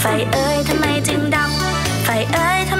ไฟเอ้ยทำไมจึงดับ ไฟเอ้ยทำ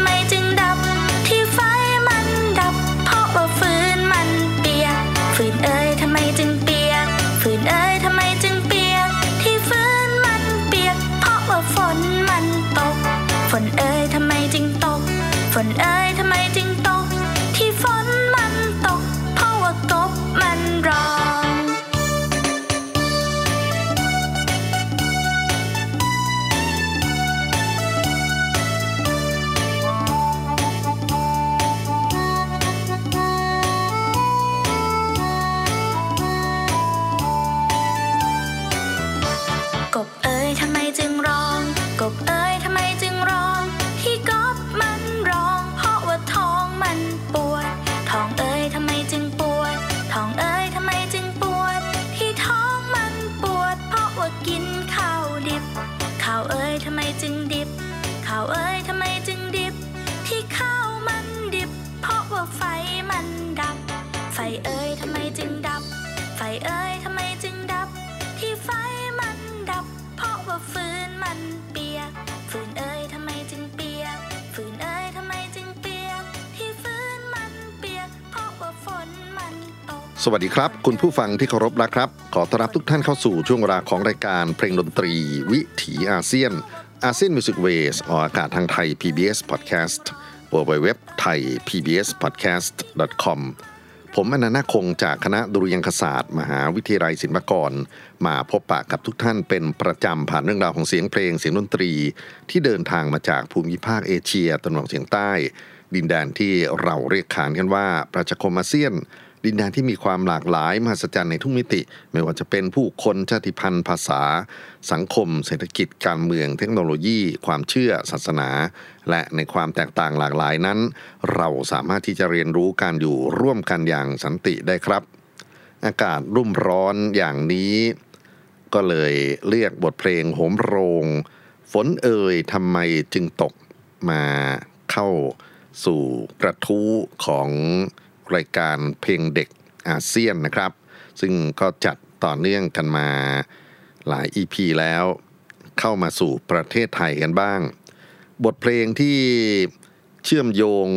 สวัสดีครับ คุณผู้ฟังที่เคารพนะครับ ขอต้อนรับทุกท่านเข้าสู่ช่วงเวลาของรายการเพลงดนตรี วิถีอาเซียน ASEAN Music Ways ออกอากาศทางไทย PBS Podcast บนเว็บไทย PBS Podcast com ผมอานันท์ นาคคงจากคณะดุริยางคศาสตร์ มหาวิทยาลัยศิลปากร มาพบปะกับทุกท่านเป็นประจำผ่านเรื่องราวของเสียงเพลงเสียงดนตรี ที่เดินทางมาจากภูมิภาคเอเชียตะวันออกเฉียงใต้ ดินแดนที่เราเรียกขานกันว่าประชาคมอาเซียน ดินแดนที่มีความหลากหลายมหัศจรรย์ในทุกมิติ ไม่ว่าจะเป็นผู้คนชาติพันธุ์ ภาษา สังคม เศรษฐกิจการเมือง เทคโนโลยี ความเชื่อศาสนา และในความแตกต่างหลากหลายนั้น เราสามารถที่จะเรียนรู้การอยู่ร่วมกันอย่างสันติได้ครับ อากาศรุ่มร้อนอย่างนี้ ก็เลยเรียกบทเพลงโหมโรง ฝนเอ่ยทำไมจึงตกมาเข้าสู่กระทู้ของ รายการเพลงเด็กอาเซียนนะครับ ซึ่งก็จัดต่อเนื่องกันมาหลาย EP แล้ว เข้ามาสู่ประเทศไทยกันบ้าง บทเพลงที่เชื่อมโยง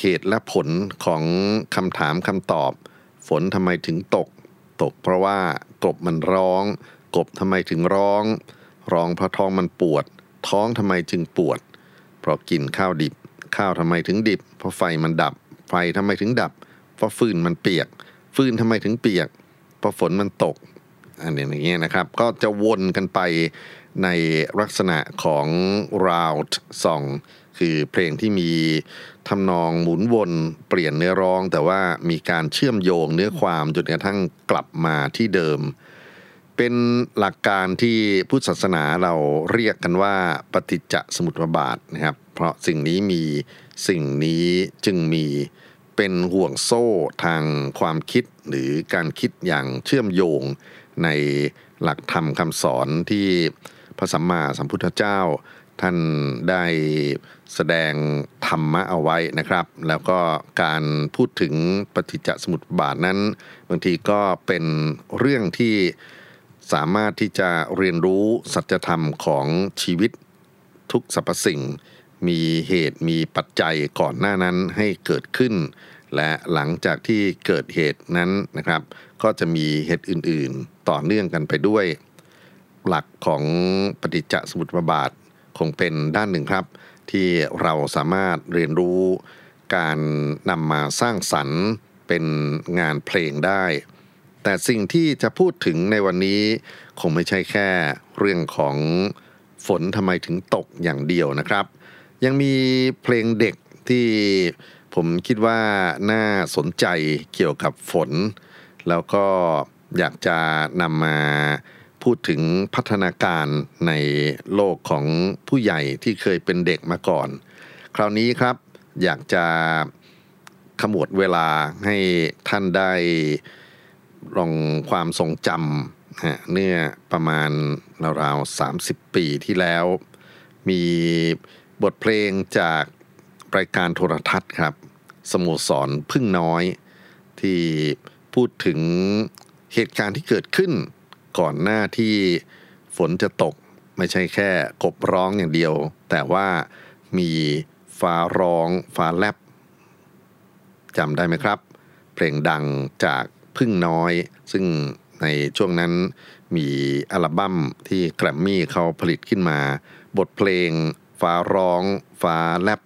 เหตุและผลของคำถามคำตอบ ฝนทำไมถึงตก ตกเพราะว่ากบมันร้อง กบทำไมถึงร้อง ร้องเพราะท้องมันปวด ท้องทำไมจึงปวด เพราะกินข้าวดิบ ข้าวทำไมถึงดิบ เพราะไฟมันดับ ไฟทำไมถึงดับ เพราะฟืนมันเปียก ฟืนทำไมถึงเปียก เพราะฝนมันตกอันนี้อย่างเงี้ยนะครับ ก็จะวนกันไปในลักษณะของ round song คือเพลงที่มีทำนองหมุนวนเปลี่ยนเนื้อร้อง แต่ว่ามีการเชื่อมโยงเนื้อความจนกระทั่งกลับมาที่เดิม เป็นหลักการที่พุทธศาสนาเราเรียกกันว่าปฏิจจสมุปบาทนะครับ เพราะสิ่งนี้มีสิ่งนี้จึงมี เป็นห่วงโซ่ทางความคิดหรือการคิดอย่างเชื่อมโยงในหลักธรรมคำสอนที่พระสัมมาสัมพุทธเจ้า ท่านได้แสดงธรรมะเอาไว้นะครับ แล้วก็การพูดถึงปฏิจจสมุปบาทนั้น บางทีก็เป็นเรื่องที่สามารถที่จะเรียนรู้สัจธรรมของชีวิตทุกสรรพสิ่ง มีเหตุมีปัจจัยก่อนหน้านั้นให้เกิดขึ้น และหลังจากที่เกิดเหตุนั้นนะครับ ก็จะมีเหตุอื่นๆ ต่อเนื่องกันไปด้วย หลักของปฏิจจสมุปบาทคงเป็นด้านหนึ่งครับ ที่เราสามารถเรียนรู้การนำมาสร้างสรรค์เป็นงานเพลงได้ แต่สิ่งที่จะพูดถึงในวันนี้ คงไม่ใช่แค่เรื่องของฝนทำไมถึงตกอย่างเดียวนะครับ ยังมีเพลงเด็กที่ผมคิดว่าน่าสนใจเกี่ยวกับฝน แล้วก็อยากจะนำมาพูดถึงพัฒนาการในโลกของผู้ใหญ่ที่เคยเป็นเด็กมาก่อน คราวนี้ครับอยากจะขมวดเวลาให้ท่านได้ลองความทรงจำเนื่อประมาณราวๆ30 ปีที่แล้ว มี บทเพลงจากรายการโทรทัศน์ครับ สโมสรพึ่งน้อย ที่พูดถึงเหตุการณ์ที่เกิดขึ้น ก่อนหน้าที่ฝนจะตกไม่ใช่แค่กบร้องอย่างเดียว แต่ว่ามีฟ้าร้องฟ้าแลบจำได้ไหมครับ เพลงดังจากพึ่งน้อย ซึ่งในช่วงนั้นมีอัลบั้มที่แกรมมี่เขาผลิตขึ้นมา บทเพลง ฟ้าร้องฟ้าแลบ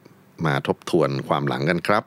มาทบทวนความหลังกันครับ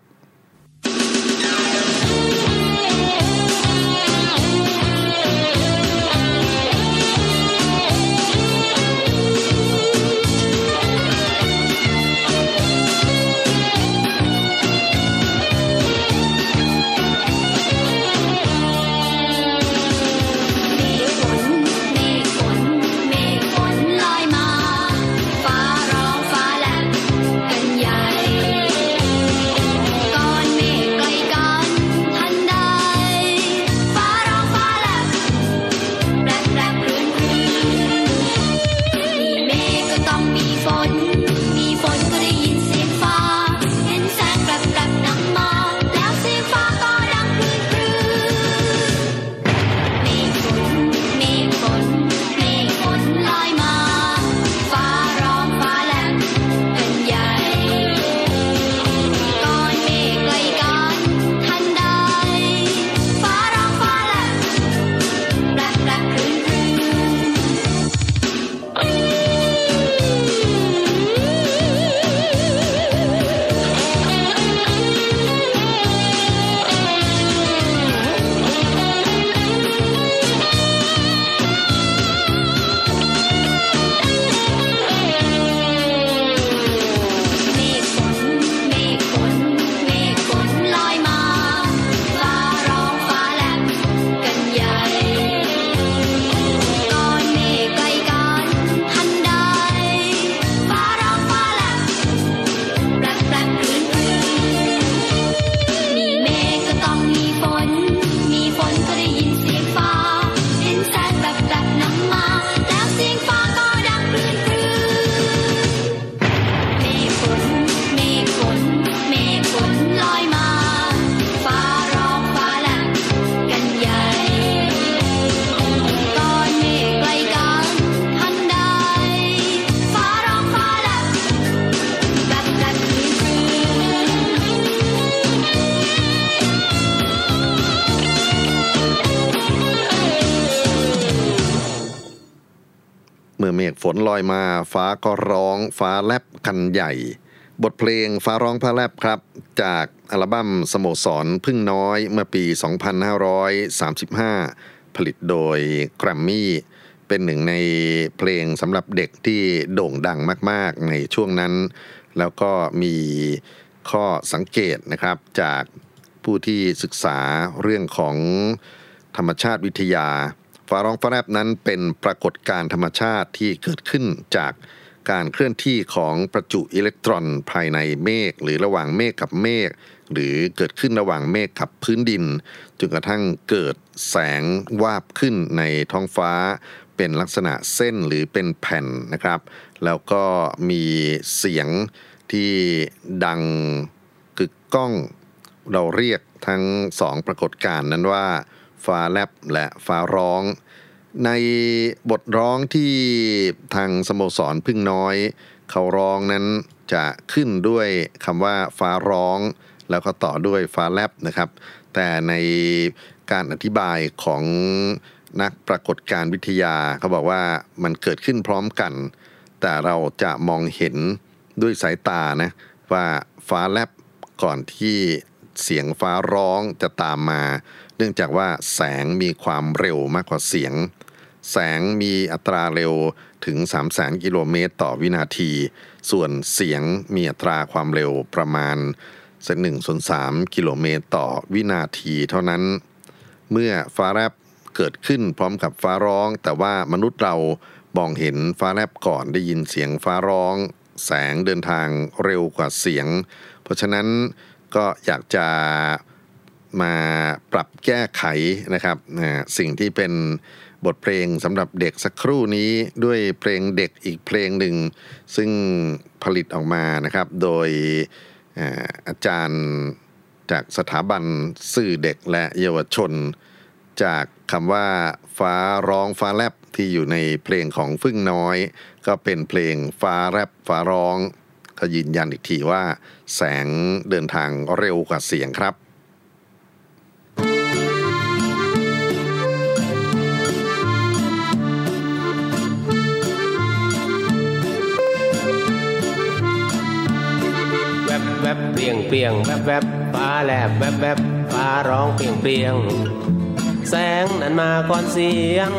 อยมา ฟ้าก็ร้อง ฟ้าแลบกันใหญ่ บทเพลงฟ้าร้องฟ้าแลบครับ จากอัลบั้มสโมสรพึ่งน้อยเมื่อปี 2535 ผลิตโดยแกรมมี่เป็นหนึ่งในเพลงสำหรับเด็กที่โด่งดังมาก ๆ ในช่วงนั้น แล้วก็มีข้อสังเกตนะครับจากผู้ที่ศึกษาเรื่องของธรรมชาติวิทยา ฟ้าร้องฟ้าแลบนั้นเป็นปรากฏการณ์ธรรมชาติที่เกิดขึ้นจากการเคลื่อนที่ของประจุอิเล็กตรอนภายในเมฆหรือระหว่างเมฆกับเมฆหรือเกิดขึ้นระหว่างเมฆกับพื้นดินจนกระทั่งเกิดแสงวาบขึ้นในท้องฟ้า เป็นลักษณะเส้นหรือเป็นแผ่นนะครับ แล้วก็มีเสียงที่ดังกึกก้อง เราเรียกทั้งสองปรากฏการณ์นั้นว่า ฟ้าแลบและฟ้าร้อง ในบทร้องที่ทางสโมสรพึ่งน้อย เขาร้องนั้นจะขึ้นด้วยคำว่าฟ้าร้อง แล้วก็ต่อด้วยฟ้าแลบนะครับ แต่ในการอธิบายของนักปรากฏการวิทยา เขาบอกว่ามันเกิดขึ้นพร้อมกัน แต่เราจะมองเห็นด้วยสายตานะว่าฟ้าแลบก่อนที่ เสียงฟ้าร้องจะตามมา เนื่องจากว่าแสงมีความเร็วมากกว่าเสียง แสงมีอัตราเร็วถึง 3 0 0 0 0 0กิโลเมตรต่อวินาที ส่วนเสียงมีอัตราความเร็วประมาณสักหนึ่งส่วนสามกิโลเมตรต่อวินาทีเท่านั้น เมื่อฟ้าแลบเกิดขึ้นพร้อมกับฟ้าร้อง แต่ว่ามนุษย์เรามองเห็นฟ้าแลบก่อนได้ยินเสียงฟ้าร้อง แสงเดินทางเร็วกว่าเสียง เพราะฉะนั้น ก็อยากจะมาปรับแก้ไขนะครับสิ่งที่เป็นบทเพลงสำหรับเด็กสักครู่นี้ด้วยเพลงเด็กอีกเพลงหนึ่ง ซึ่งผลิตออกมานะครับ โดยอาอาจารย์จากสถาบันสื่อเด็กและเยาวชน จากคำว่าฟ้าร้องฟ้าแลบที่อยู่ในเพลงของฟึ่งน้อย ก็เป็นเพลงฟ้าแลบฟ้าร้อง ก็ยืนยันอีกทีว่า แสงเดินทางเร็วกว่าเสียงครับแวบแวบเปียงเปียงแวบแวบฟ้าแลบแวบแวบฟ้าร้องเปียงเปียง แสงนั้นมาก่อนเสียง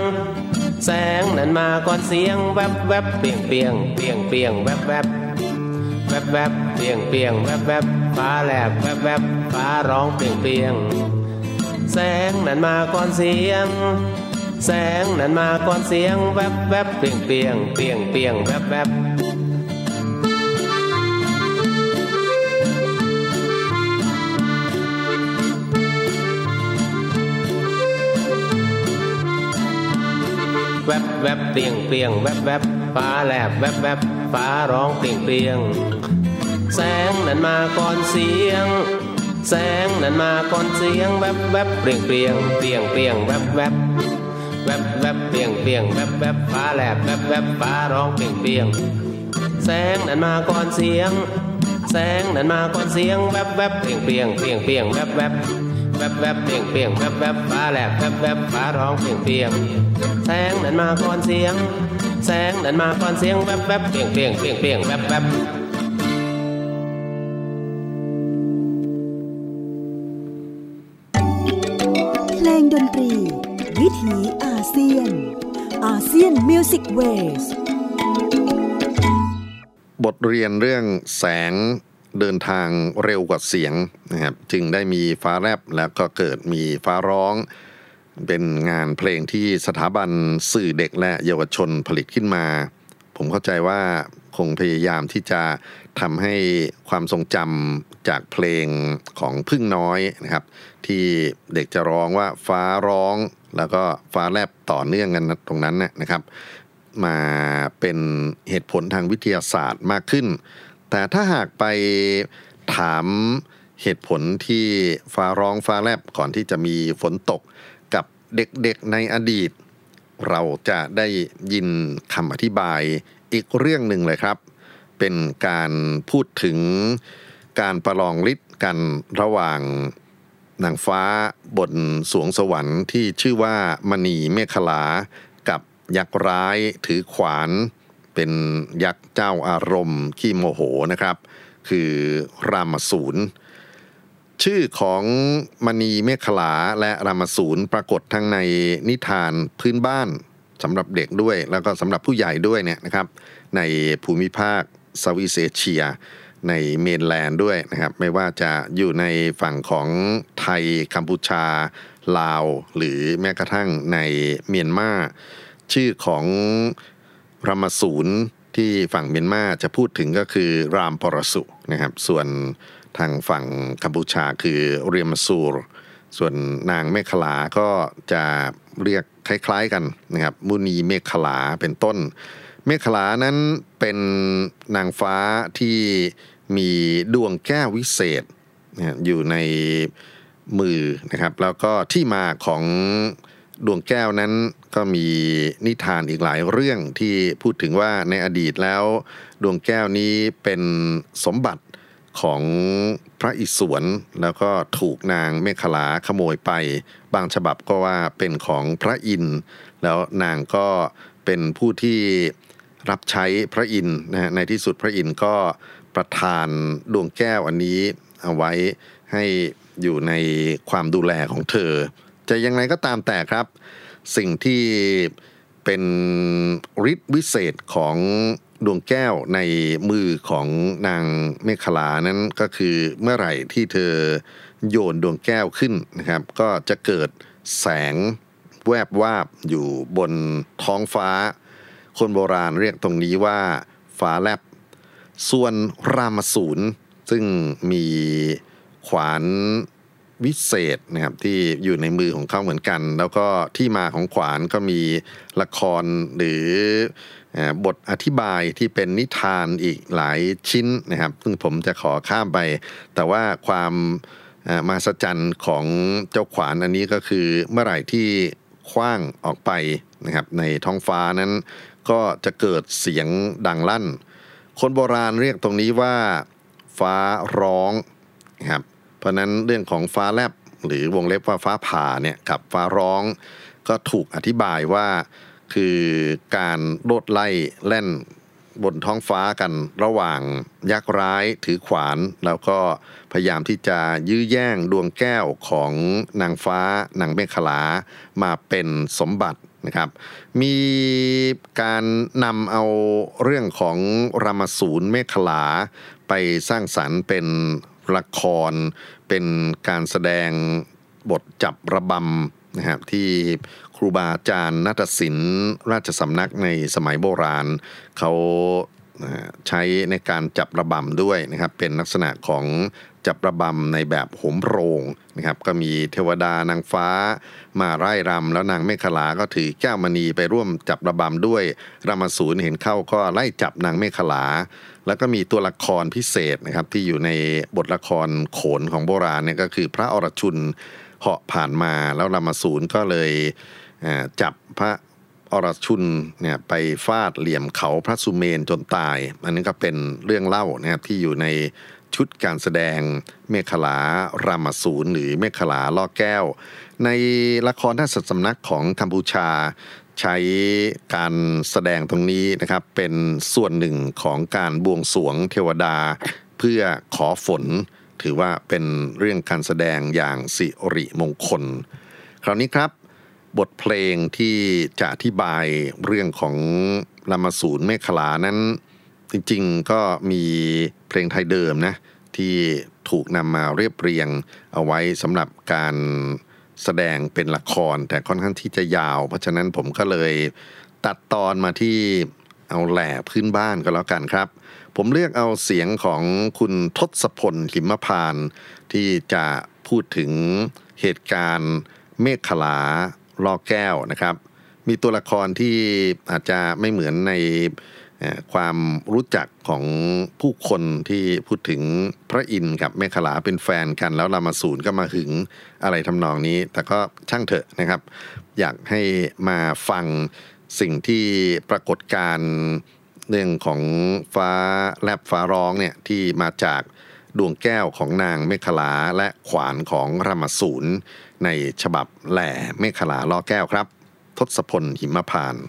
แสงนั้นมาก่อนเสียง แวบแวบเปียงเปียงเปียงเปียงแวบแวบ วบแวบเปียงเปียงแวบแวบฟ้าแลบแวบแวบฟ้าร้องเปียงเปียงแสงนั้นมาก่อนเสียง แสงนั้นมาก่อนเสียง แวบแวบเปียงเปียงเปียงเปียงแวบแวบแวบแวบเปียงเปียงแวบแวบ ฟ้าแลบแวบแวบฟ้าร้องเปลี่ยงเปลี่ยงแสงนั้นมาก่อนเสียง แสงนั้นมาก่อนเสียงแวบแวบเปลี่ยงเปลี่ยงเปลี่ยงเปลี่ยงแวบแวบแวบแวบเปลี่ยงเปลี่ยงแวบแวบฟ้าแลบแวบแวบฟ้าร้องเปลี่ยงเปลี่ยงแสงนั้นมาก่อนเสียง แสงนั้นมาก่อนเสียงแวบแวบเปลี่ยงเปลี่ยงเปลี่ยงเปลี่ยงแวบแวบแวบแวบเปรี้ยงเปรี้ยงแวบแวบฟ้าแลบแวบแวบฟ้าร้องเปรี้ยงเปรี้ยงแสงนั้นมาก่อนเสียง แสงนั้นมาก่อนเสียงแวบแวบเปรี้ยงเปรี้ยงเปรี้ยงเปรี้ยงแวบแวบเพลงดนตรี วิถีอาเซียน ASEAN Music Waysบทเรียนเรื่องแสงเดินทางเร็วกว่าเสียงนะครับจึงได้มีฟ้าแลบแล้วก็เกิดมีฟ้าร้อง เป็นงานเพลงที่สถาบันสื่อเด็กและเยาวชนผลิตขึ้นมา ผมเข้าใจว่าคงพยายามที่จะทำให้ความทรงจำจากเพลงของพึ่งน้อยนะครับ ที่เด็กจะร้องว่าฟ้าร้อง แล้วก็ฟ้าแลบต่อเนื่องกันตรงนั้นนะนะครับ มาเป็นเหตุผลทางวิทยาศาสตร์มากขึ้น แต่ถ้าหากไปถามเหตุผลที่ฟ้าร้องฟ้าแลบก่อนที่จะมีฝนตก เด็กๆในอดีต เราจะได้ยินคำอธิบายอีกเรื่องหนึ่งเลยครับ เป็นการพูดถึงการประลองฤทธิ์กันระหว่างนางฟ้าบนสวงสวรรค์ที่ชื่อว่ามณีเมฆลา กับยักษ์ร้ายถือขวาน เป็นยักษ์เจ้าอารมณ์ขี้โมโหนะครับ คือรามสูร ชื่อของมณีเมฆลาและรามสูรปรากฏทั้งในนิทานพื้นบ้านสำหรับเด็กด้วย แล้วก็สำหรับผู้ใหญ่ด้วยเนี่ยนะครับ ในภูมิภาคเซาท์อีสเอเชีย ในเมนแลนด์ด้วยนะครับ ไม่ว่าจะอยู่ในฝั่งของไทยกัมพูชา ลาว หรือแม้กระทั่งในเมียนมาชื่อของรามสูนที่ฝั่งเมียนมาจะพูดถึงก็คือรามปรสุนะครับ ส่วน ทางฝั่งกัมพูชาคือเรียมสูร ส่วนนางเมขลาก็จะเรียกคล้ายๆกันนะครับมุนีเมขลาเป็นต้น เมขลานั้นเป็นนางฟ้าที่มีดวงแก้ววิเศษอยู่ในมือนะครับ แล้วก็ที่มาของดวงแก้วนั้นก็มีนิทานอีกหลายเรื่องที่พูดถึงว่าในอดีตแล้ว ดวงแก้วนี้เป็นสมบัติ ของพระอิศวรแล้วก็ถูกนางเมขลาขโมยไป บางฉบับก็ว่าเป็นของพระอินแล้วนางก็เป็นผู้ที่รับใช้พระอินนะฮะในที่สุดพระอินก็ประทานดวงแก้วอันนี้เอาไว้ให้อยู่ในความดูแลของเธอ จะยังไงก็ตามแต่ครับ สิ่งที่เป็นฤทธิ์วิเศษของ ดวงแก้วในมือของนางเมขลานั้นก็คือเมื่อไหร่ที่เธอโยนดวงแก้วขึ้นนะครับ ก็จะเกิดแสงแวบวาบอยู่บนท้องฟ้า คนโบราณเรียกตรงนี้ว่าฟ้าแลบ ส่วนรามสูนซึ่งมีขวาน วิเศษนะครับที่อยู่ในมือของเขาเหมือนกัน แล้วก็ที่มาของขวานก็มีละครหรือบทอธิบายที่เป็นนิทานอีกหลายชิ้นนะครับ ซึ่งผมจะขอข้ามไป แต่ว่าความมหัศจรรย์ของเจ้าขวานอันนี้ก็คือเมื่อไหร่ที่คว้างออกไปนะครับในท้องฟ้านั้นก็จะเกิดเสียงดังลั่น คนโบราณเรียกตรงนี้ว่าฟ้าร้องนะครับ เพราะนั้นเรื่องของฟ้าแลบหรือวงเล็บว่าฟ้าผ่าเนี่ยกับฟ้าร้อง ก็ถูกอธิบายว่าคือการโลดไล่แล่นบนท้องฟ้ากันระหว่างยักษ์ร้ายถือขวาน แล้วก็พยายามที่จะยื้อแย่งดวงแก้วของนางฟ้านางเมขลามาเป็นสมบัตินะครับ มีการนำเอาเรื่องของรามสูนเมขลาไปสร้างสรรค์เป็นละคร เป็นการแสดงบทจับระบำนะครับที่ครูบาอาจารย์นาฏศิลป์ ราชสำนักในสมัยโบราณ เขาใช้ในการจับระบำด้วยนะครับ เป็นลักษณะของจับระบำในแบบโหมโรงนะครับ ก็มีเทวดานางฟ้ามาไร่รำแล้วนางเมขลาก็ถือแก้วมณีไปร่วมจับระบำด้วยรามสูนเห็นเข้าก็ไล่จับนางเมขลา แล้วก็มีตัวละครพิเศษนะครับที่อยู่ในบทละครโขนของโบราณเนี่ยก็คือพระอรชุนเหาะผ่านมาแล้วรามาสูนก็เลยจับพระอรชุนเนี่ยไปฟาดเหลี่ยมเขาพระสุเมนจนตาย อันนี้ก็เป็นเรื่องเล่านะครับที่อยู่ในชุดการแสดงเมขลารามสูนหรือเมขลาล่อแก้ว ในละครท่าสำนักของกัมพูชา ใช้การแสดงตรงนี้นะครับเป็นส่วนหนึ่งของการบวงสรวงเทวดา เพื่อขอฝน ถือว่าเป็นเรื่องการแสดงอย่างสิริมงคล คราวนี้ครับ บทเพลงที่จะอธิบายเรื่องของลามาสูนเมขลานั้น จริงๆก็มีเพลงไทยเดิมนะที่ถูกนำมาเรียบเรียงเอาไว้สำหรับการ แสดงเป็นละคร แต่ค่อนข้างที่จะยาว เพราะฉะนั้นผมก็เลยตัดตอนมาที่เอาแหล่พื้นบ้านก็แล้วกันครับ ผมเลือกเอาเสียงของคุณทศพลหิมพานที่จะพูดถึงเหตุการณ์เมฆขลาลอแก้วนะครับ มีตัวละครที่อาจจะไม่เหมือนใน ความรู้จักของผู้คนที่พูดถึงพระอินทร์กับเมขลาเป็นแฟนกัน แล้วรามาสูนก็มาหึงอะไรทำนองนี้ แต่ก็ช่างเถอะนะครับ อยากให้มาฟังสิ่งที่ปรากฏการเรื่องของฟ้าแลบฟ้าร้องเนี่ยที่มาจากดวงแก้วของนางเมขลาและขวานของรามสูนในฉบับแหล่เมขลาล้อแก้วครับ ทศพลหิมพานต์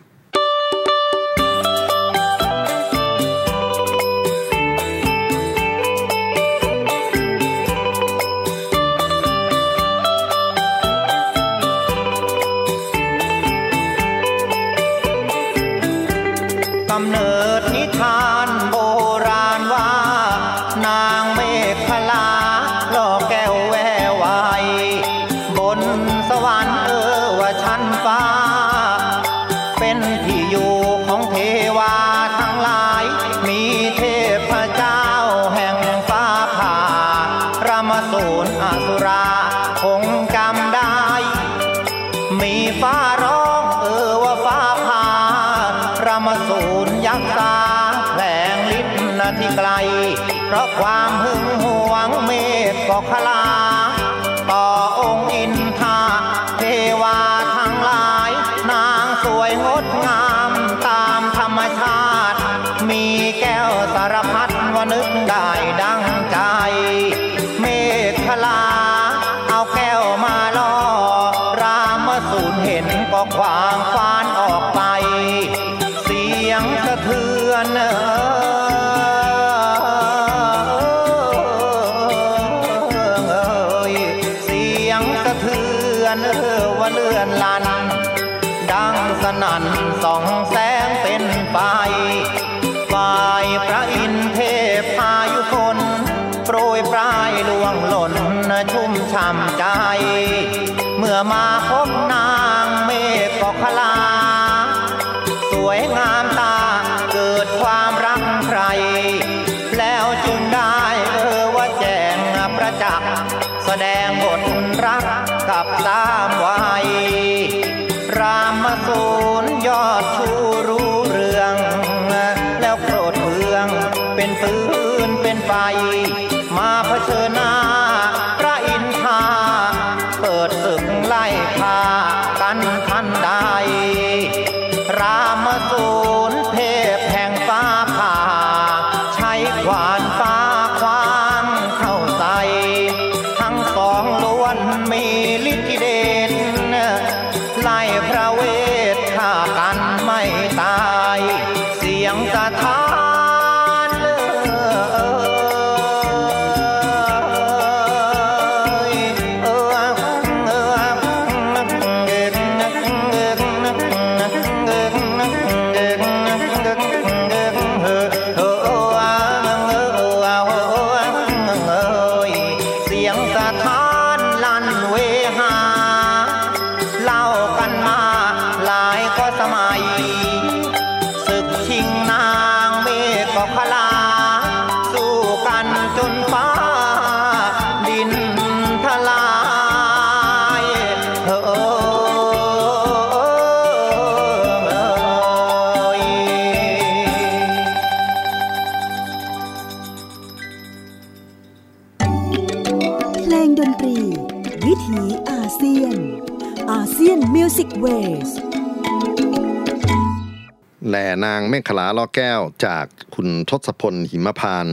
มฆขลาล้อแก้วจากคุณทศพลหิมพาน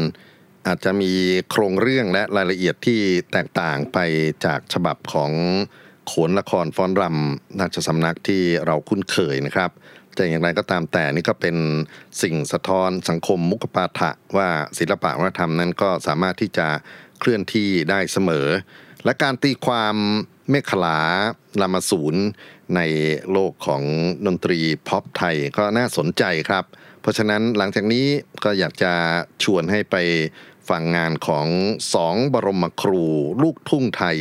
อาจจะมีโครงเรื่องและรายละเอียดที่แตกต่างไปจากฉบับของโขนละครฟ้อนรำราชสำนักที่เราคุ้นเคยนะครับแต่อย่างไรก็ตามแต่นี่ก็เป็นสิ่งสะท้อนสังคมมุขปาฐะว่าศิลปะวัฒนธรรมนั้นก็สามารถที่จะเคลื่อนที่ได้เสมอ และการตีความ เมฆลาลามาสูนในโลกของดนตรีพ็อปไทยก็น่าสนใจครับ เพราะฉะนั้นหลังจากนี้ก็อยากจะชวนให้ไปฟังงานของสองบรมครูลูกทุ่งไทย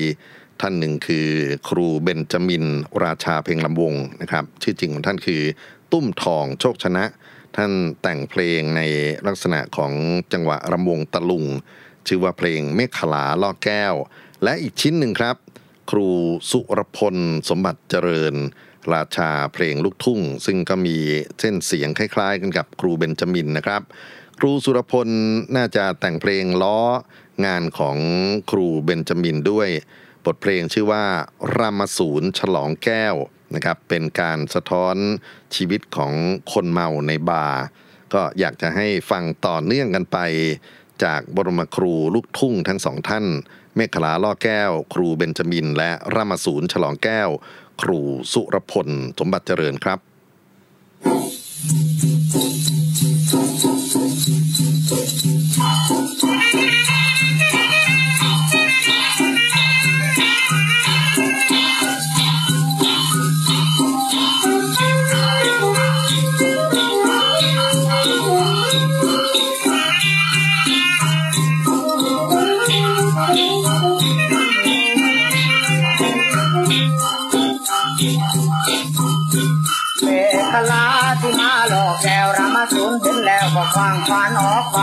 ท่านหนึ่งคือครูเบนจามิน ราชาเพลงลำวงนะครับ ชื่อจริงของท่านคือตุ้มทองโชคชนะ ท่านแต่งเพลงในลักษณะของจังหวะรำวงตะลุง ชื่อว่าเพลงเมฆขลาล่อแก้ว และอีกชิ้นหนึ่งครับ ครูสุรพลสมบัติเจริญ ราชาเพลงลูกทุ่ง ซึ่งก็มีเส้นเสียงคล้ายๆ กันกับครูเบนจามินนะครับ ครูสุรพลน่าจะแต่งเพลงล้องานของครูเบนจามินด้วย บทเพลงชื่อว่ารามสูรฉลองแก้วนะครับเป็นการสะท้อนชีวิตของคนเมาในบาร์ก็อยากจะให้ฟังต่อเนื่องกันไป จากบรมครูลูกทุ่งทั้งสองท่าน เมฆขลาล่อแก้ว ครูเบนจามิน และรามาสูนฉลองแก้ว ครูสุรพล สมบัติเจริญครับ เมฆลาที่มาหลอกแก่รามาสูนเห็นแล้วก็ควางควานออกไป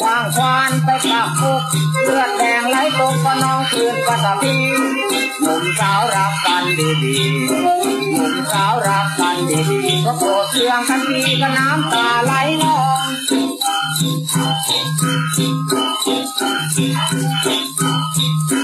ควางควานไปกับคุกเลือดแดงไหลตกก็น้องคืนปัตตพีหนุ่มสาวรักกันดีๆหนุ่มสาวรักกันดีๆก็โกรธเคืองทันทีก็น้ำตาไหลนองเล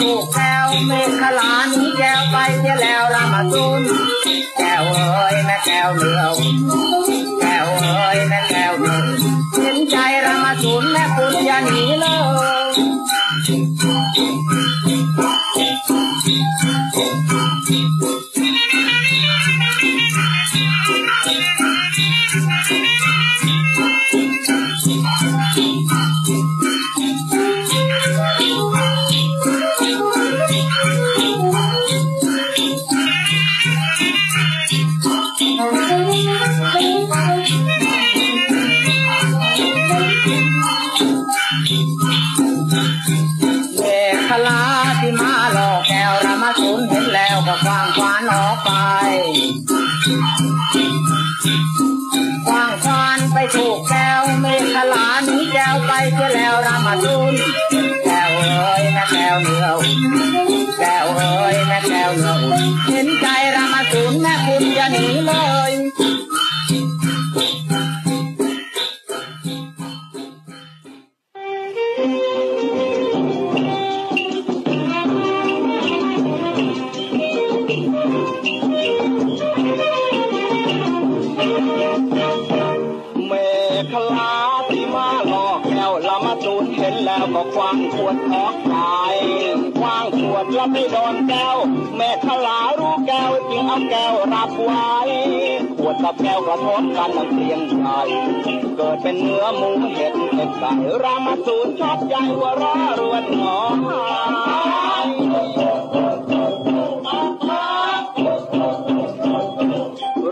ถูกแก้วเมฆลาหนี้แก้วไปเสียแล้วรามาตุนแก้วเอ้ยแม่แก้วเหลือ ออุ่นเห็นใจรามาสูนแม่คุณอย่าหนีเลยเมฆลาที่มาหลอกแก้วละมาจูนเห็นแล้วก็ควางขวดออกไปควางขวดแล้วไม่โดนแก้ว ก้วจึงเอาแก้วรับไว้ขวดกับแก้วกระทบกันดังเสียงใหญ่เกิดเป็นเนื้อหมูเห็ดเห็ดไก่รามาจูนชอบใจหัวร้ารวนหอหาย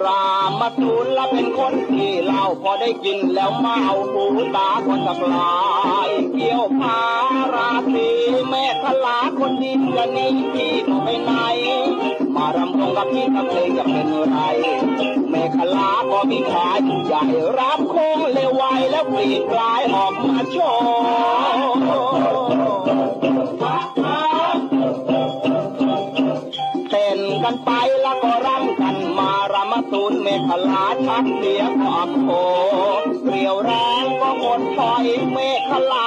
รามาตูนละเป็นคนที่เล่าพอได้กินแล้วมาเมาหูตาคนสักลายเกี่ยวพาราตีแม่ขลาคนดีจะหนีพี่ไปไหนารำวงกับพี่กับเพลงจะเป็นไรแม่ขลาก็มีขายใหญ่รับคงเลวไวแล้วปลีกปลายออกมาโชว์เต้นกันไปแล้วก็รำกันมารำตูนเมฆลาชักเสียงออกโคเกลียวแรงก็หมดถอยเมฆลา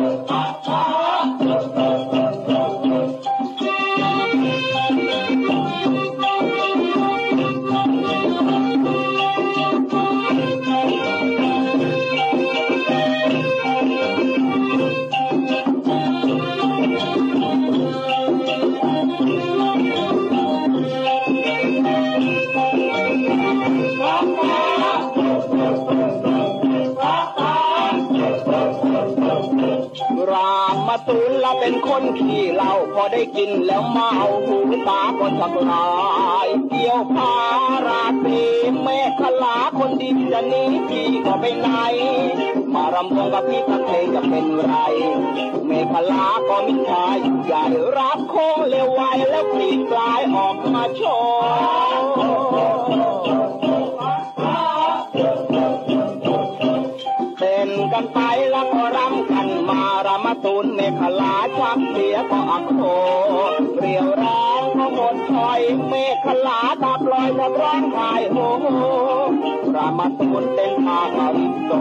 ที่เราพอได้กินแล้วเมาหูตาก็สักลายเที่ยวพาราตรีเมฆลาคนดีจะหนีพี่ก็ไปไหน มารำวงกับพี่ตะเพลงจะเป็นไร เมฆลาก็มิชายใหญ่รับโค้งเลวไวแล้วปลีกลายออกมาโชว์ ทลายความเสียก็อักโทเรียวแรงขมนคอยเมฆขลาตาปลอยทะร้องไายโหรามาสมุนเต็นทางอริโต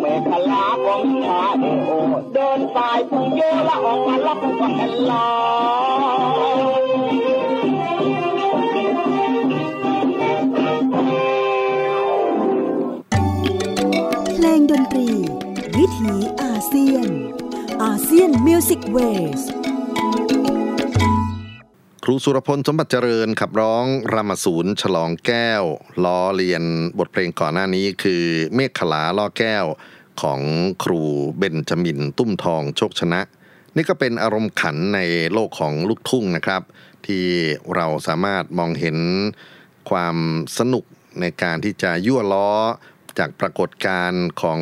เมฆขลาของชาเอโอเดินสายพุ่งเยอะละออกมาลับกันลอยเพลงดนตรี วิถีอาเซียน Music Ways ครูสุรพลสมบัติเจริญขับร้องรามสูนย์ฉลองแก้ว ล้อเรียนบทเพลงก่อนหน้านี้คือเมฆขลาล่อแก้วของครูเบนจามินตุ้มทองโชคชนะ นี่ก็เป็นอารมณ์ขันในโลกของลูกทุ่งนะครับ ที่เราสามารถมองเห็นความสนุกในการที่จะยั่วล้อจากปรากฏการณ์ของ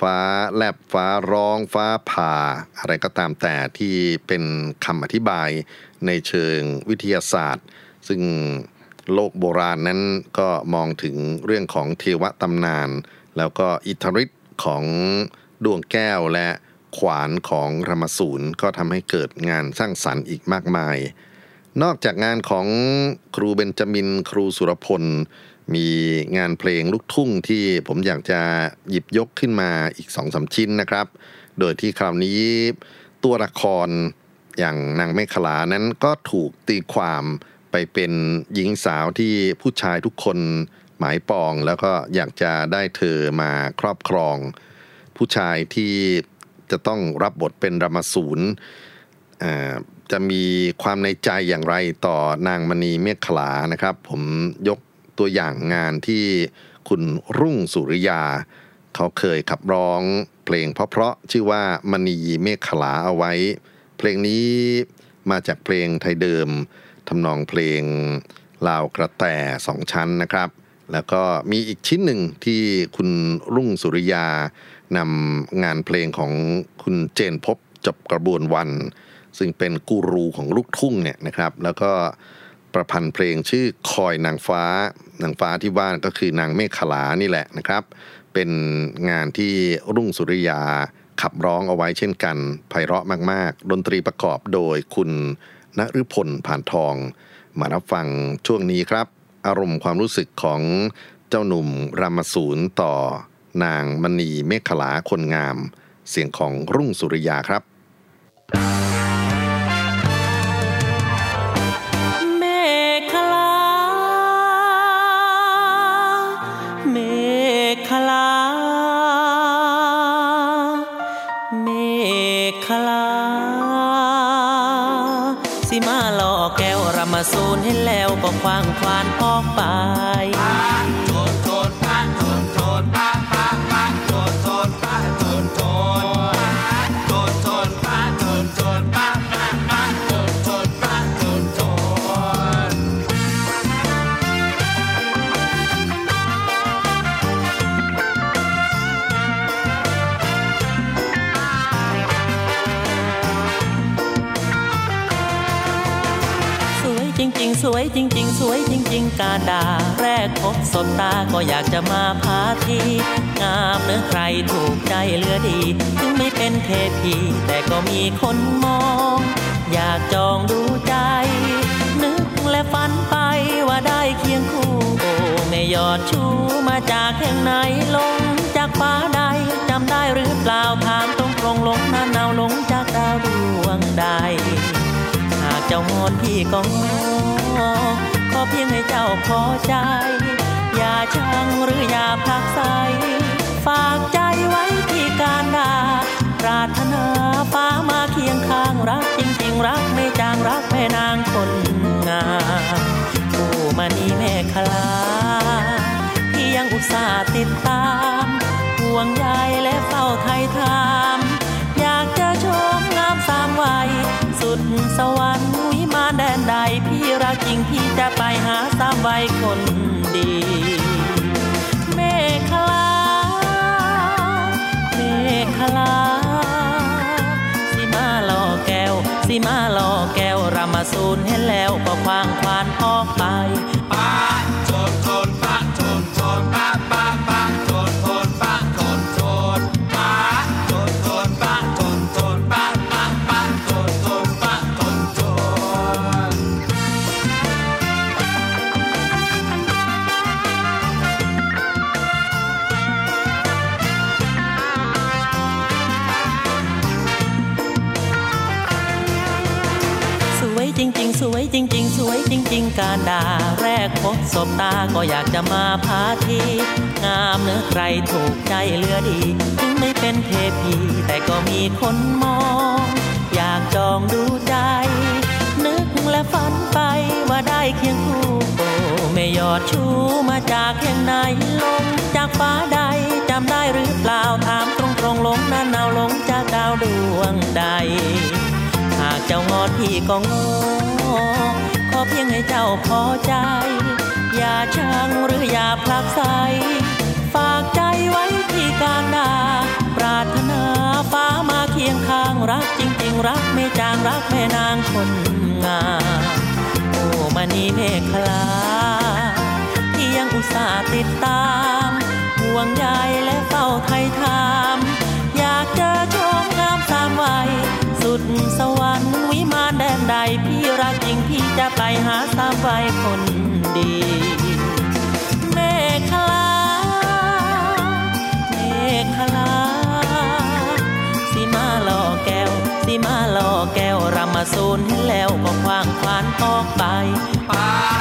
ฟ้าแลบฟ้าร้องฟ้าผ่า อะไรก็ตามแต่ที่เป็นคำอธิบายในเชิงวิทยาศาสตร์ ซึ่งโลกโบราณนั้นก็มองถึงเรื่องของเทวตำนาน แล้วก็อิทธิฤทธิ์ของดวงแก้วและขวานของรมสูนก็ทำให้เกิดงานสร้างสรรค์อีกมากมาย นอกจากงานของครูเบนจามิน ครูสุรพล มีงานเพลงลูกทุ่งที่ผมอยากจะหยิบยกขึ้นมาอีกสองสาชิ้นนะครับ โดยที่คราวนี้ตัวละครอย่างนางเมฆลานั้นก็ถูกตีความไปเป็นหญิงสาวที่ผู้ชายทุกคนหมายปองแล้วก็อยากจะได้เธอมาครอบครอง ผู้ชายที่จะต้องรับบทเป็นรามสูนจะมีความในใจอย่างไรต่อนางมณีเมฆขลานะครับ ผมยก ตัวอย่างงานที่คุณรุ่งสุริยา เขาเคยขับร้อง เพลงเพราะๆชื่อว่ามณีเมฆขลาเอาไว้ เพลงนี้มาจากเพลงไทยเดิมทำนองเพลงลาวกระแตสองชั้นนะครับ แล้วก็มีอีกชิ้นหนึ่งที่คุณรุ่งสุริยานำงานเพลงของคุณเจนพบจบกระบวนวัน ซึ่งเป็นกูรูของลูกทุ่งเนี่ยนะครับ แล้วก็ประพันธ์เพลงชื่อคอยนางฟ้า นางฟ้าที่ว่านก็คือนางเมฆขลานี่แหละนะครับ เป็นงานที่รุ่งสุริยาขับร้องเอาไว้เช่นกันไพเราะมาก ๆ ดนตรีประกอบโดยคุณณฤพลผ่านทอง มารับฟังช่วงนี้ครับ อารมณ์ความรู้สึกของเจ้าหนุ่มรามสูนต่อนางมณีเมฆขลาคนงาม เสียงของรุ่งสุริยาครับางควานออกไปส วยจริง ๆ สวยจริง ๆ กาดาแรกพบสบตาก็อยากจะมาพาทีงามเนื้อใครถูกใจเลือดี ถึงไม่เป็นเทพีแต่ก็มีคนมอง อยากจองดูใจ นึกและฝันไปว่าได้เคียงคู่โอ้ไม่ยอดชูมาจากแห่งไหนลงจากฟ้าใดจำได้หรือเปล่าถามตรงตรงลงน้าหนาวลงจากดาวดวงใด หากเจ้างอนพี่ก็งอขอ เพียงให้เจ้าพอใจ อย่าชังหรืออย่าพักใส ฝากใจไว้ที่การดาปรารถนาฟ้ามาเคียงข้างรักจริง ๆ รักไม่จางรักแม่นางคนงามผู้มานีแม่คลาที่ยังอุตส่าห์ติดตามห่วงใยและเฝ้าไทยถาม พี่จะไปหาสามวัยคนดี เมฆลา เมฆลา สิมาหลอแก้ว สิมาหลอแก้วรามาสูนเห็นแล้วก็ควางควานออกไปส จริง ๆ สวยจริง ๆ การดาแรกพบสบตาก็อยากจะมาพาทีงามเนื้อใครถูกใจเลือดี ถึงไม่เป็นเทพีแต่ก็มีคนมอง อยากจองดูใจ นึกและฝันไปว่าได้เคียงคู่โอไม่ยอดชูมาจากแห่งไหนลงจากฟ้าใดจำได้หรือเปล่าถามตรงตรงๆลงนั้นเอาลงจากดาวดวงใด เจ้างอดพี่ก็งอขอเพียงให้เจ้าพอใจ อย่าชังหรืออย่าพลักใสฝากใจไว้ที่กลางนาปรารถนาฟ้ามาเคียงข้างรักจริง ๆ รักไม่จางรักแม่นางคนงามโอ้มานีเมฆลาที่ยังอุตส่าห์ติดตาม ห่วงใยและเฝ้าไทยถาม อยากเจอชมงามสามวัย สุดสวรรค์วิมานแดนใดพี่รักจริงพี่จะไปหาสามวัยคนดีเมฆลาเมฆลาสีมาหล่อแก้วสีมาหล่อแก้วรำมาสูนแล้วก็ควางควานออกไปเ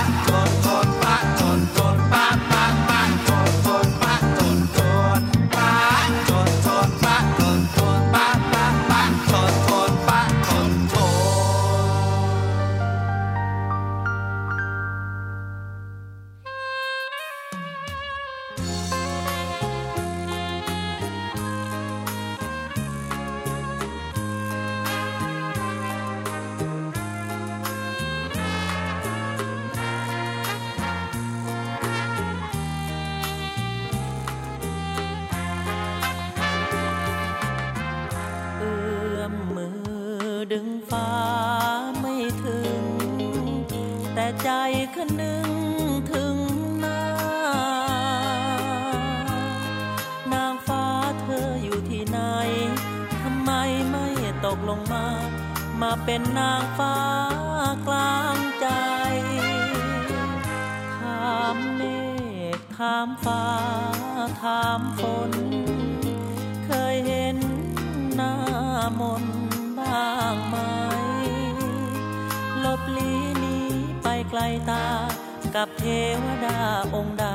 เป็นนางฟ้ากลางใจถามเมฆถามฟ้าถามฝน เคยเห็นหน้ามนต์บ้างไหม ลบลีนี้ไปไกลตา กับเทวดาองค์ใด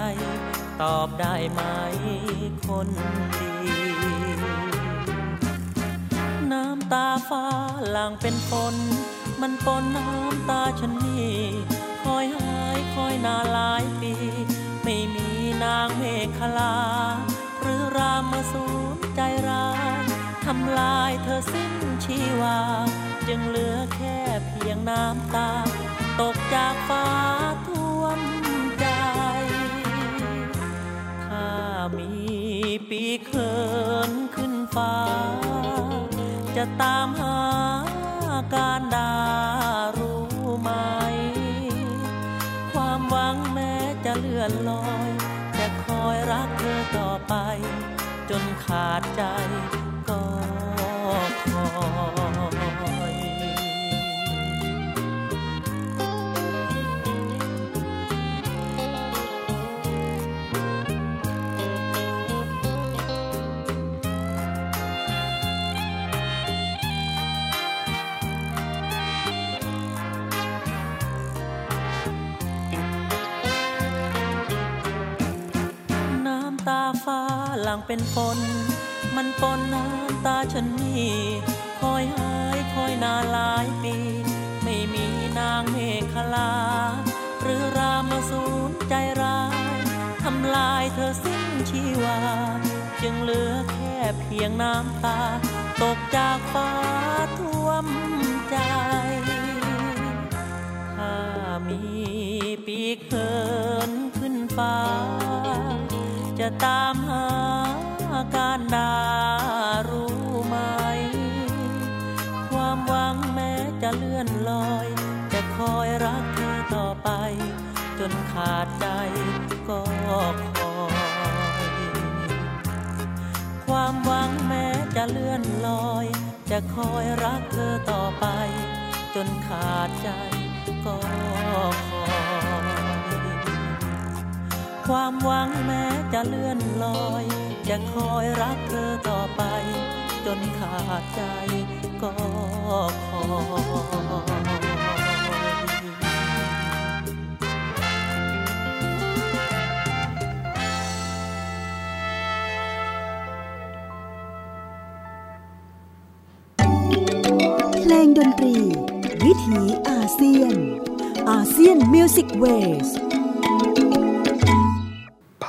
ตอบได้ไหมคนดีำตาฟ้าหลังเป็นฝนมันปนน้ำตาฉันนี่คอยหายคอยนานหลายปี ไม่มีนางเมฆลา หรือรามมาสูญใจร้ายทำลายเธอสิ้นชีวา จึงเหลือแค่เพียงน้ำตา ตกจากฟ้าท่วมใจถ้ามีปีเขินขึ้นฟ้า จะตามหาการดารู้ไหม ความหวังแม้จะเลื่อนลอย จะคอยรักเธอต่อไป จนขาดใจก็ขอ หลังเป็นฝนมันปนน้ำตาฉันนี่ คอยหายคอยนานหลายปี ไม่มีนางเมฆลา หรือรามสูญใจร้ายทำลายเธอสิ้นชีวา จึงเหลือแค่เพียงน้ำตา ตกจากฟ้าท่วมใจถ้ามีปีกเขินขึ้นฟ้า จะตามหาการดารู้ไหม ความหวังแม้จะเลื่อนลอย จะคอยรักเธอต่อไป จนขาดใจก็คอย ความหวังแม้จะเลื่อนลอย จะคอยรักเธอต่อไป จนขาดใจก็คอย ความหวังแม้จะเลื่อนลอย จะคอยรักเธอต่อไป จนขาดใจก็คอยเพลงดนตรี วิถีอาเซียน ASEAN Music Ways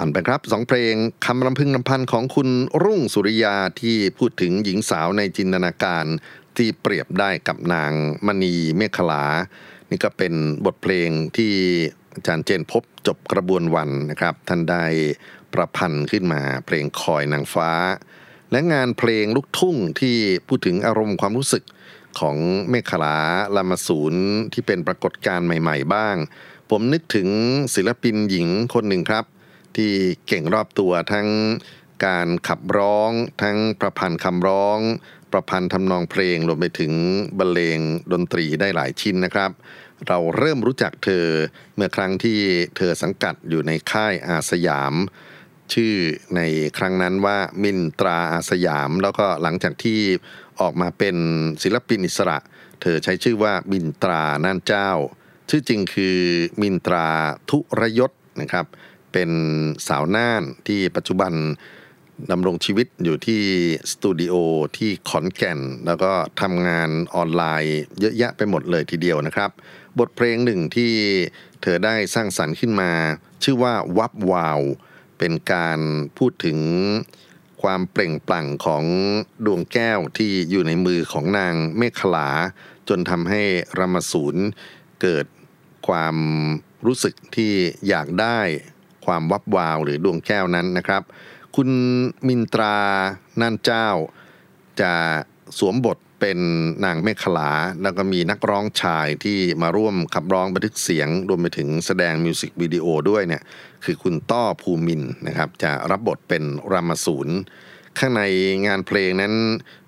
ผ่านไปครับสองเพลงคำรำพึงรำพันของคุณรุ่งสุริยาที่พูดถึงหญิงสาวในจินตนาการที่เปรียบได้กับนางมณีเมฆลา นี่ก็เป็นบทเพลงที่อาจารย์เจนภพจบกระบวนวรรณนะครับ ท่านได้ประพันธ์ขึ้นมาเพลงคอยนางฟ้า และงานเพลงลูกทุ่งที่พูดถึงอารมณ์ความรู้สึกของเมฆลาลามาศูนย์ที่เป็นปรากฏการณ์ใหม่ ๆ บ้าง ผมนึกถึงศิลปินหญิงคนหนึ่งครับ ที่เก่งรอบตัวทั้งการขับร้อง ทั้งประพันธ์คำร้อง ประพันธ์ทำนองเพลงรวมไปถึงบรรเลงดนตรีได้หลายชิ้นนะครับ เราเริ่มรู้จักเธอเมื่อครั้งที่เธอสังกัดอยู่ในค่ายอาสยาม ชื่อในครั้งนั้นว่ามินตราอาสยาม แล้วก็หลังจากที่ออกมาเป็นศิลปินอิสระ เธอใช้ชื่อว่ามินตราน่านเจ้า ชื่อจริงคือมินตราทุรยศนะครับ เป็นสาวน่านที่ปัจจุบันดำรงชีวิตอยู่ที่สตูดิโอที่ขอนแก่น แล้วก็ทำงานออนไลน์เยอะแยะไปหมดเลยทีเดียวนะครับ บทเพลงหนึ่งที่เธอได้สร้างสรรค์ขึ้นมา ชื่อว่าวับวาว เป็นการพูดถึงความเปล่งปลั่งของดวงแก้วที่อยู่ในมือของนางเมฆลา จนทำให้รามสูนเกิดความรู้สึกที่อยากได้ ความวับวาวหรือดวงแก้วนั้นนะครับ คุณมินตราน่นเจ้า จะสวมบทเป็นนางเมฆลา แล้วก็มีนักร้องชายที่มาร่วมขับร้องบันทึกเสียง รวมไปถึงแสดงมิวสิกวิดีโอด้วยเนี่ยคือคุณต้อภูมินนะครับ จะรับบทเป็นรามสูนข้างในงานเพลงนั้น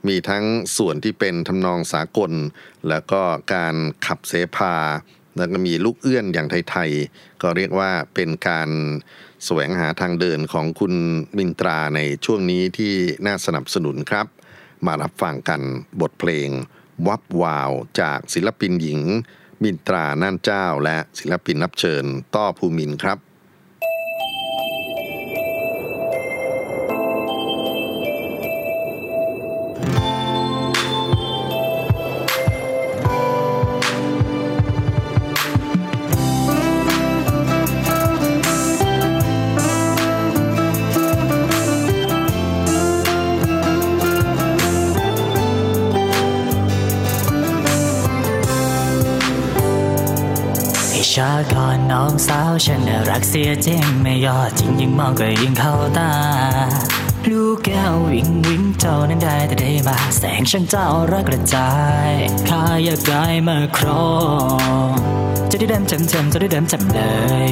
มีทั้งส่วนที่เป็นทำนองสากล แล้วก็การขับเสพา แล้วก็มีลูกเอื้อนอย่างไทยๆ ก็เรียกว่าเป็นการแสวงหาทางเดินของคุณมินตราในช่วงนี้ที่น่าสนับสนุนครับ มารับฟังกันบทเพลง วับวาวจากศิลปินหญิง มินตราน่านเจ้าและศิลปินรับเชิญ ต้อภูมินครับ ก่อนน้องสาวฉันน่ะรักเสียจริงไม่ยอดจริงยิ่งมองก็ยิ่งเข้าตา ลูกแก้ววิ่งวิ่งเจ้านั้นได้แต่ได้มา แสงช่างเจ้ารักกระจายข้าอยากกลายมาครองจะได้เดิมจำจำจะได้เดิมจำเลย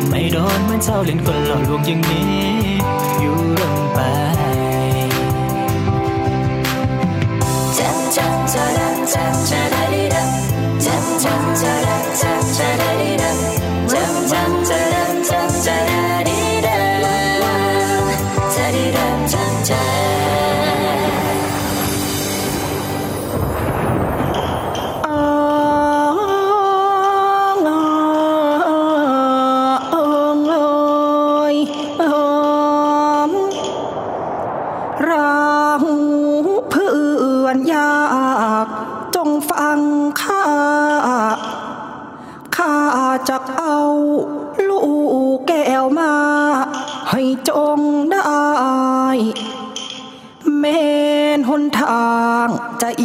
ก็ไม่โดนเหมือนเจ้าเล่นก็หลอกลวงอย่างนี้ อยู่เรื่อยไปรา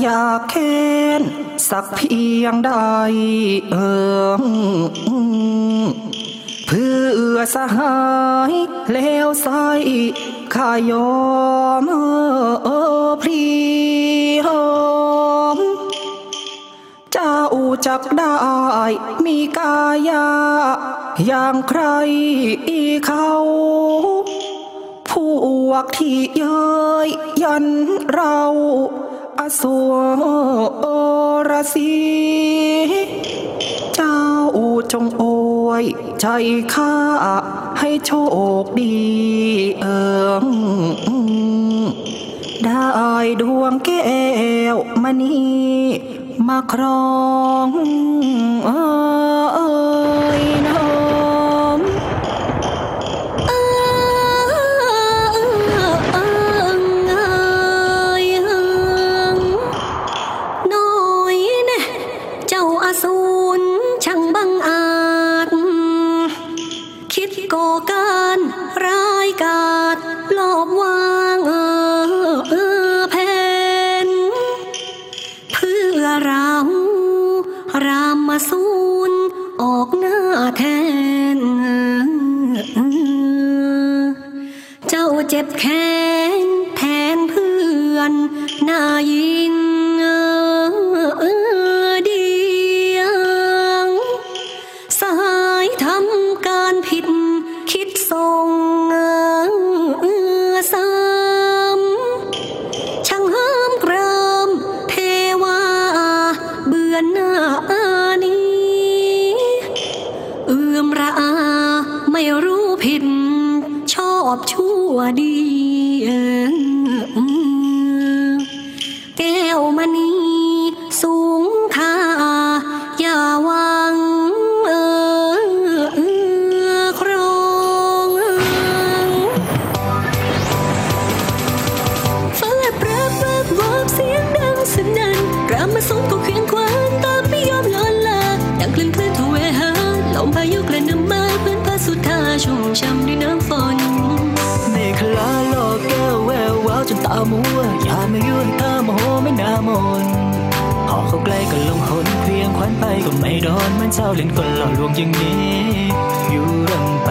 อยากแค้นสักเพียงใดเออเพื่อสหายแล้วใสข้ายอมเออพลีหอมเจ้าจักได้มีกายา อย่างใครอีเขาพวกที่เย้ยยันเรา อสวรสีเจ้าจงโอยใจข้าให้โชคดีเอิงได้ดวงแก้วมณีมาครองเอ้ย อบชั่วดีเออ ก็ไม่โดนมันเจ้าเล่นกลหล่อลวงอย่างนี้ อยู่เรื่ำไป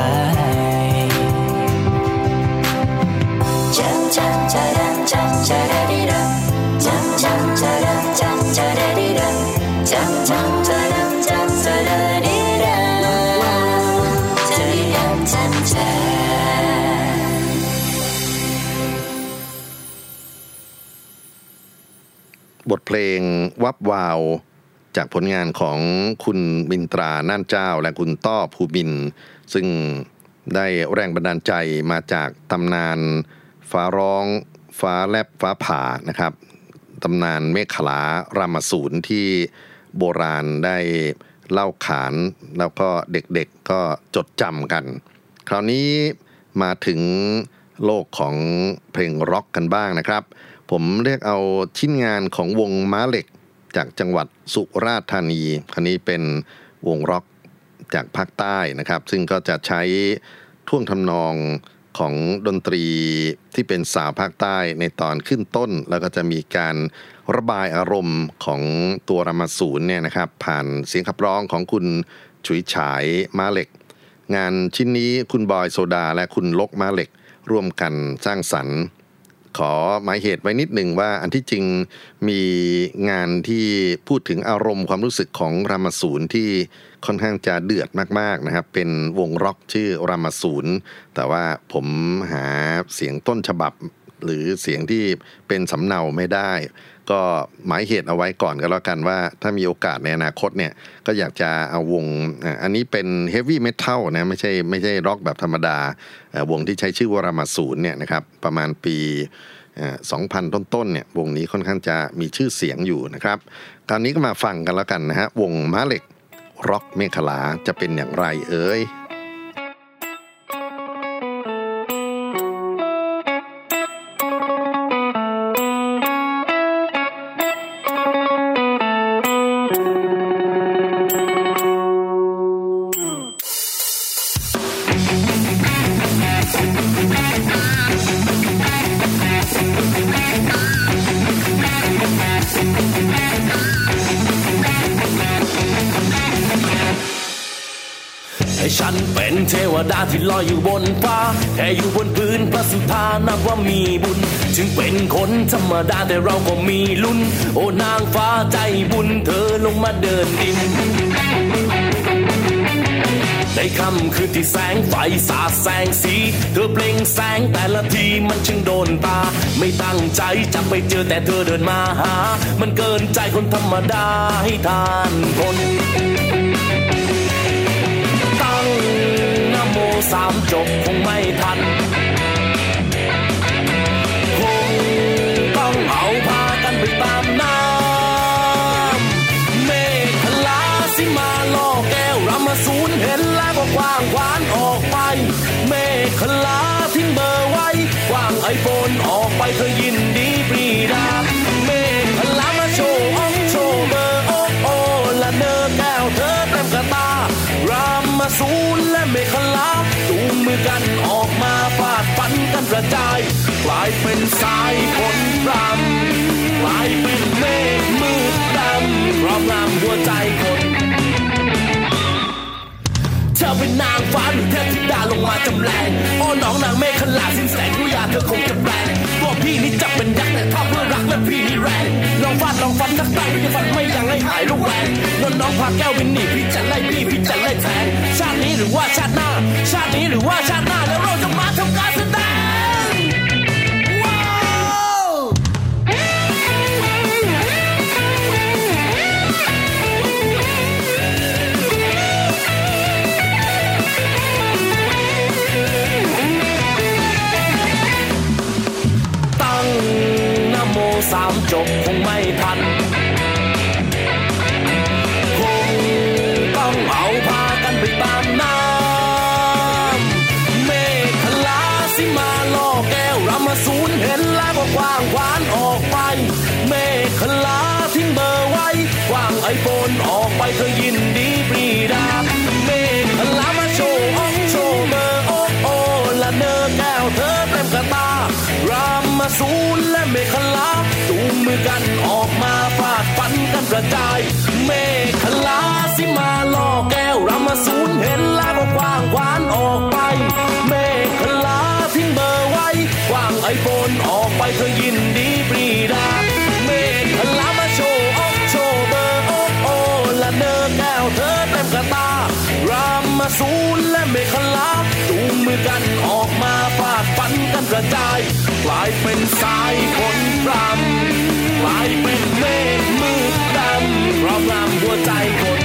บทเพลงวับวาว จากผลงานของคุณมินตราน่านเจ้า และคุณต้อภูมิน ซึ่งได้แรงบันดาลใจมาจากตำนานฟ้าร้องฟ้าแลบฟ้าผ่านะครับตำนานเมฆขลารามสูรที่โบราณได้เล่าขานแล้วก็เด็กๆก็จดจำกัน คราวนี้มาถึงโลกของเพลงร็อกกันบ้างนะครับ ผมเรียกเอาชิ้นงานของวงม้าเหล็ก จากจังหวัดสุราษฎร์ธานีคันนี้เป็นวงร็อกจากภาคใต้นะครับ ซึ่งก็จะใช้ท่วงทำนองของดนตรีที่เป็นสาวภาคใต้ในตอนขึ้นต้น แล้วก็จะมีการระบายอารมณ์ของตัวรามาสูรเนี่ยนะครับ ผ่านเสียงขับร้องของคุณฉุยฉายมาเหล็ก งานชิ้นนี้คุณบอยโซดาและคุณลกมาเหล็ก ร่วมกันสร้างสรรค์ ขอหมายเหตุไว้นิดหนึ่งว่าอันที่จริงมีงานที่พูดถึงอารมณ์ความรู้สึกของรามาสูรที่ค่อนข้างจะเดือดมากๆนะครับ เป็นวงร็อกชื่อรามาสูรแต่ว่าผมหาเสียงต้นฉบับหรือเสียงที่เป็นสำเนาไม่ได้ ก็หมายเหตุเอาไว้ก่อนก็แล้วกันว่า ถ้ามีโอกาสในอนาคตเนี่ยก็อยากจะเอาวงอันนี้เป็นเฮฟวี่เมทัลนะไม่ใช่ไม่ใช่ร็อกแบบธรรมดาวงที่ใช้ชื่อวารามาสูรเนี่ยนะครับประมาณปีเอ่อ2000 ต้นๆเนี่ยวงนี้ค่อนข้างจะมีชื่อเสียงอยู่นะครับ คราวนี้ก็มาฟังกันแล้วกันนะฮะวงม้าเหล็กร็อกเมฆลาจะเป็นอย่างไรเอ่ย ธรรมดาแต่เราก็มีลุ้น โอ้นางฟ้าใจบุญเธอลงมาเดินดิน ในค่ำคืนที่แสงไฟสาดแสงสี เธอเปล่งแสงแต่ละทีมันช่างโดนตา ไม่ตั้งใจจะไปเจอแต่เธอเดินมาหา มันเกินใจคนธรรมดาให้ทานทนตั้งนโมสามจบคงไม่ทันางขวานออกไป เมฆลาทิ้งเบอร์ไว้วางไอโฟนออกไปเธอยินดีปรีดา เมฆลามาโชว์ออกโชว์เบอร์โอ้โอ้ละเนอแก้วเธอเต็มกระตารามาสูนและเมฆลาจูงมือกันออกมาฟาดฟันกันกระจายกลายเป็นสายฝนรำกลายเป็นเมฆมืดดำพร้อบงำหัวใจคน เป็นนางฟ้าหรือเทพธิดาลงมาจำแรงอ้อน้องนางเมฆขลาสิ้นแสงรุยาเธอคงจะแปลงตัวพี่นี่จับเป็นยักษ์แต่ถ้าเพื่อรักและพี่นี่แรงลองฟาดลองฟันทักตั้งพี่ฟันไม่ยังให้หายลูกแวงนนน้องพาแก้ววินหนีพี่จะไล่พี่พี่จะไล่แทงชาตินี้หรือว่าชาติหน้า ชาตินี้หรือว่าชาติหน้าแล้วเราจะมาทำการแสดง จบคงไม่ทัน คงต้องเอาพากันไปตามน้ำเมฆลาสิมาล่อแก้วรามาสูนเห็นแล้วก็กว้างขวานออกไป เมฆลาทิ้งเบอร์ไว้กว้างไอโฟนออกไปเธอยินดีายเป็นสายฝนพรำกลายเป็นเมฆมืดดำรอบงำหัวใจคน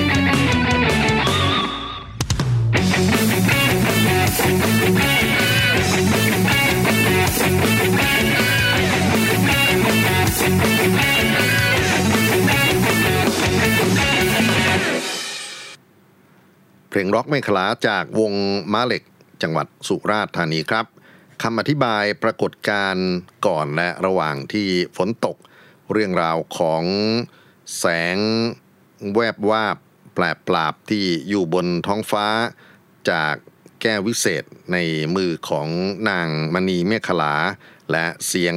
เพลงร็อกไม่ขลาจากวงม้าเหล็กจังหวัดสุราษฎร์ธานีครับ คำอธิบายปรากฏการณ์ก่อนและระหว่างที่ฝนตก เรื่องราวของแสงแวบวาบแปลบปราบที่อยู่บนท้องฟ้า จากแก้ววิเศษในมือของนางมณีเมฆลา และเสียง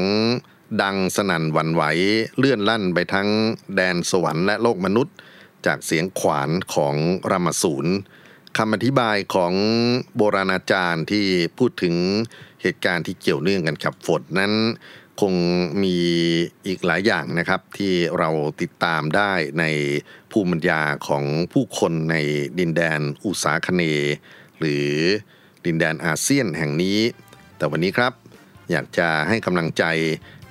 ดังสนั่นหวั่นไหวเลื่อนลั่นไปทั้งแดนสวรรค์และโลกมนุษย์ จากเสียงขวานของรามสูร คำอธิบายของโบราณอาจารย์ที่พูดถึงเหตุการณ์ที่เกี่ยวเนื่องกันกับฝนนั้นคงมีอีกหลายอย่างนะครับที่เราติดตามได้ในภูมิปัญญาของผู้คนในดินแดนอุษาคเน หรือดินแดนอาเซียนแห่งนี้ แต่วันนี้ครับอยากจะให้กำลังใจ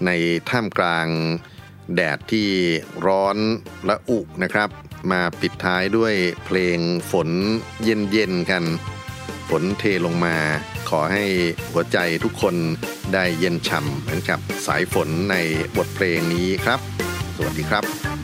ในท่ามกลางแดดที่ร้อนและอุนะครับ มาปิดท้ายด้วยเพลงฝนเย็นๆกัน ฝนเทลงมา ขอให้หัวใจทุกคนได้เย็นฉ่ำเหมือนกับสายฝนในบทเพลงนี้ครับ สวัสดีครับ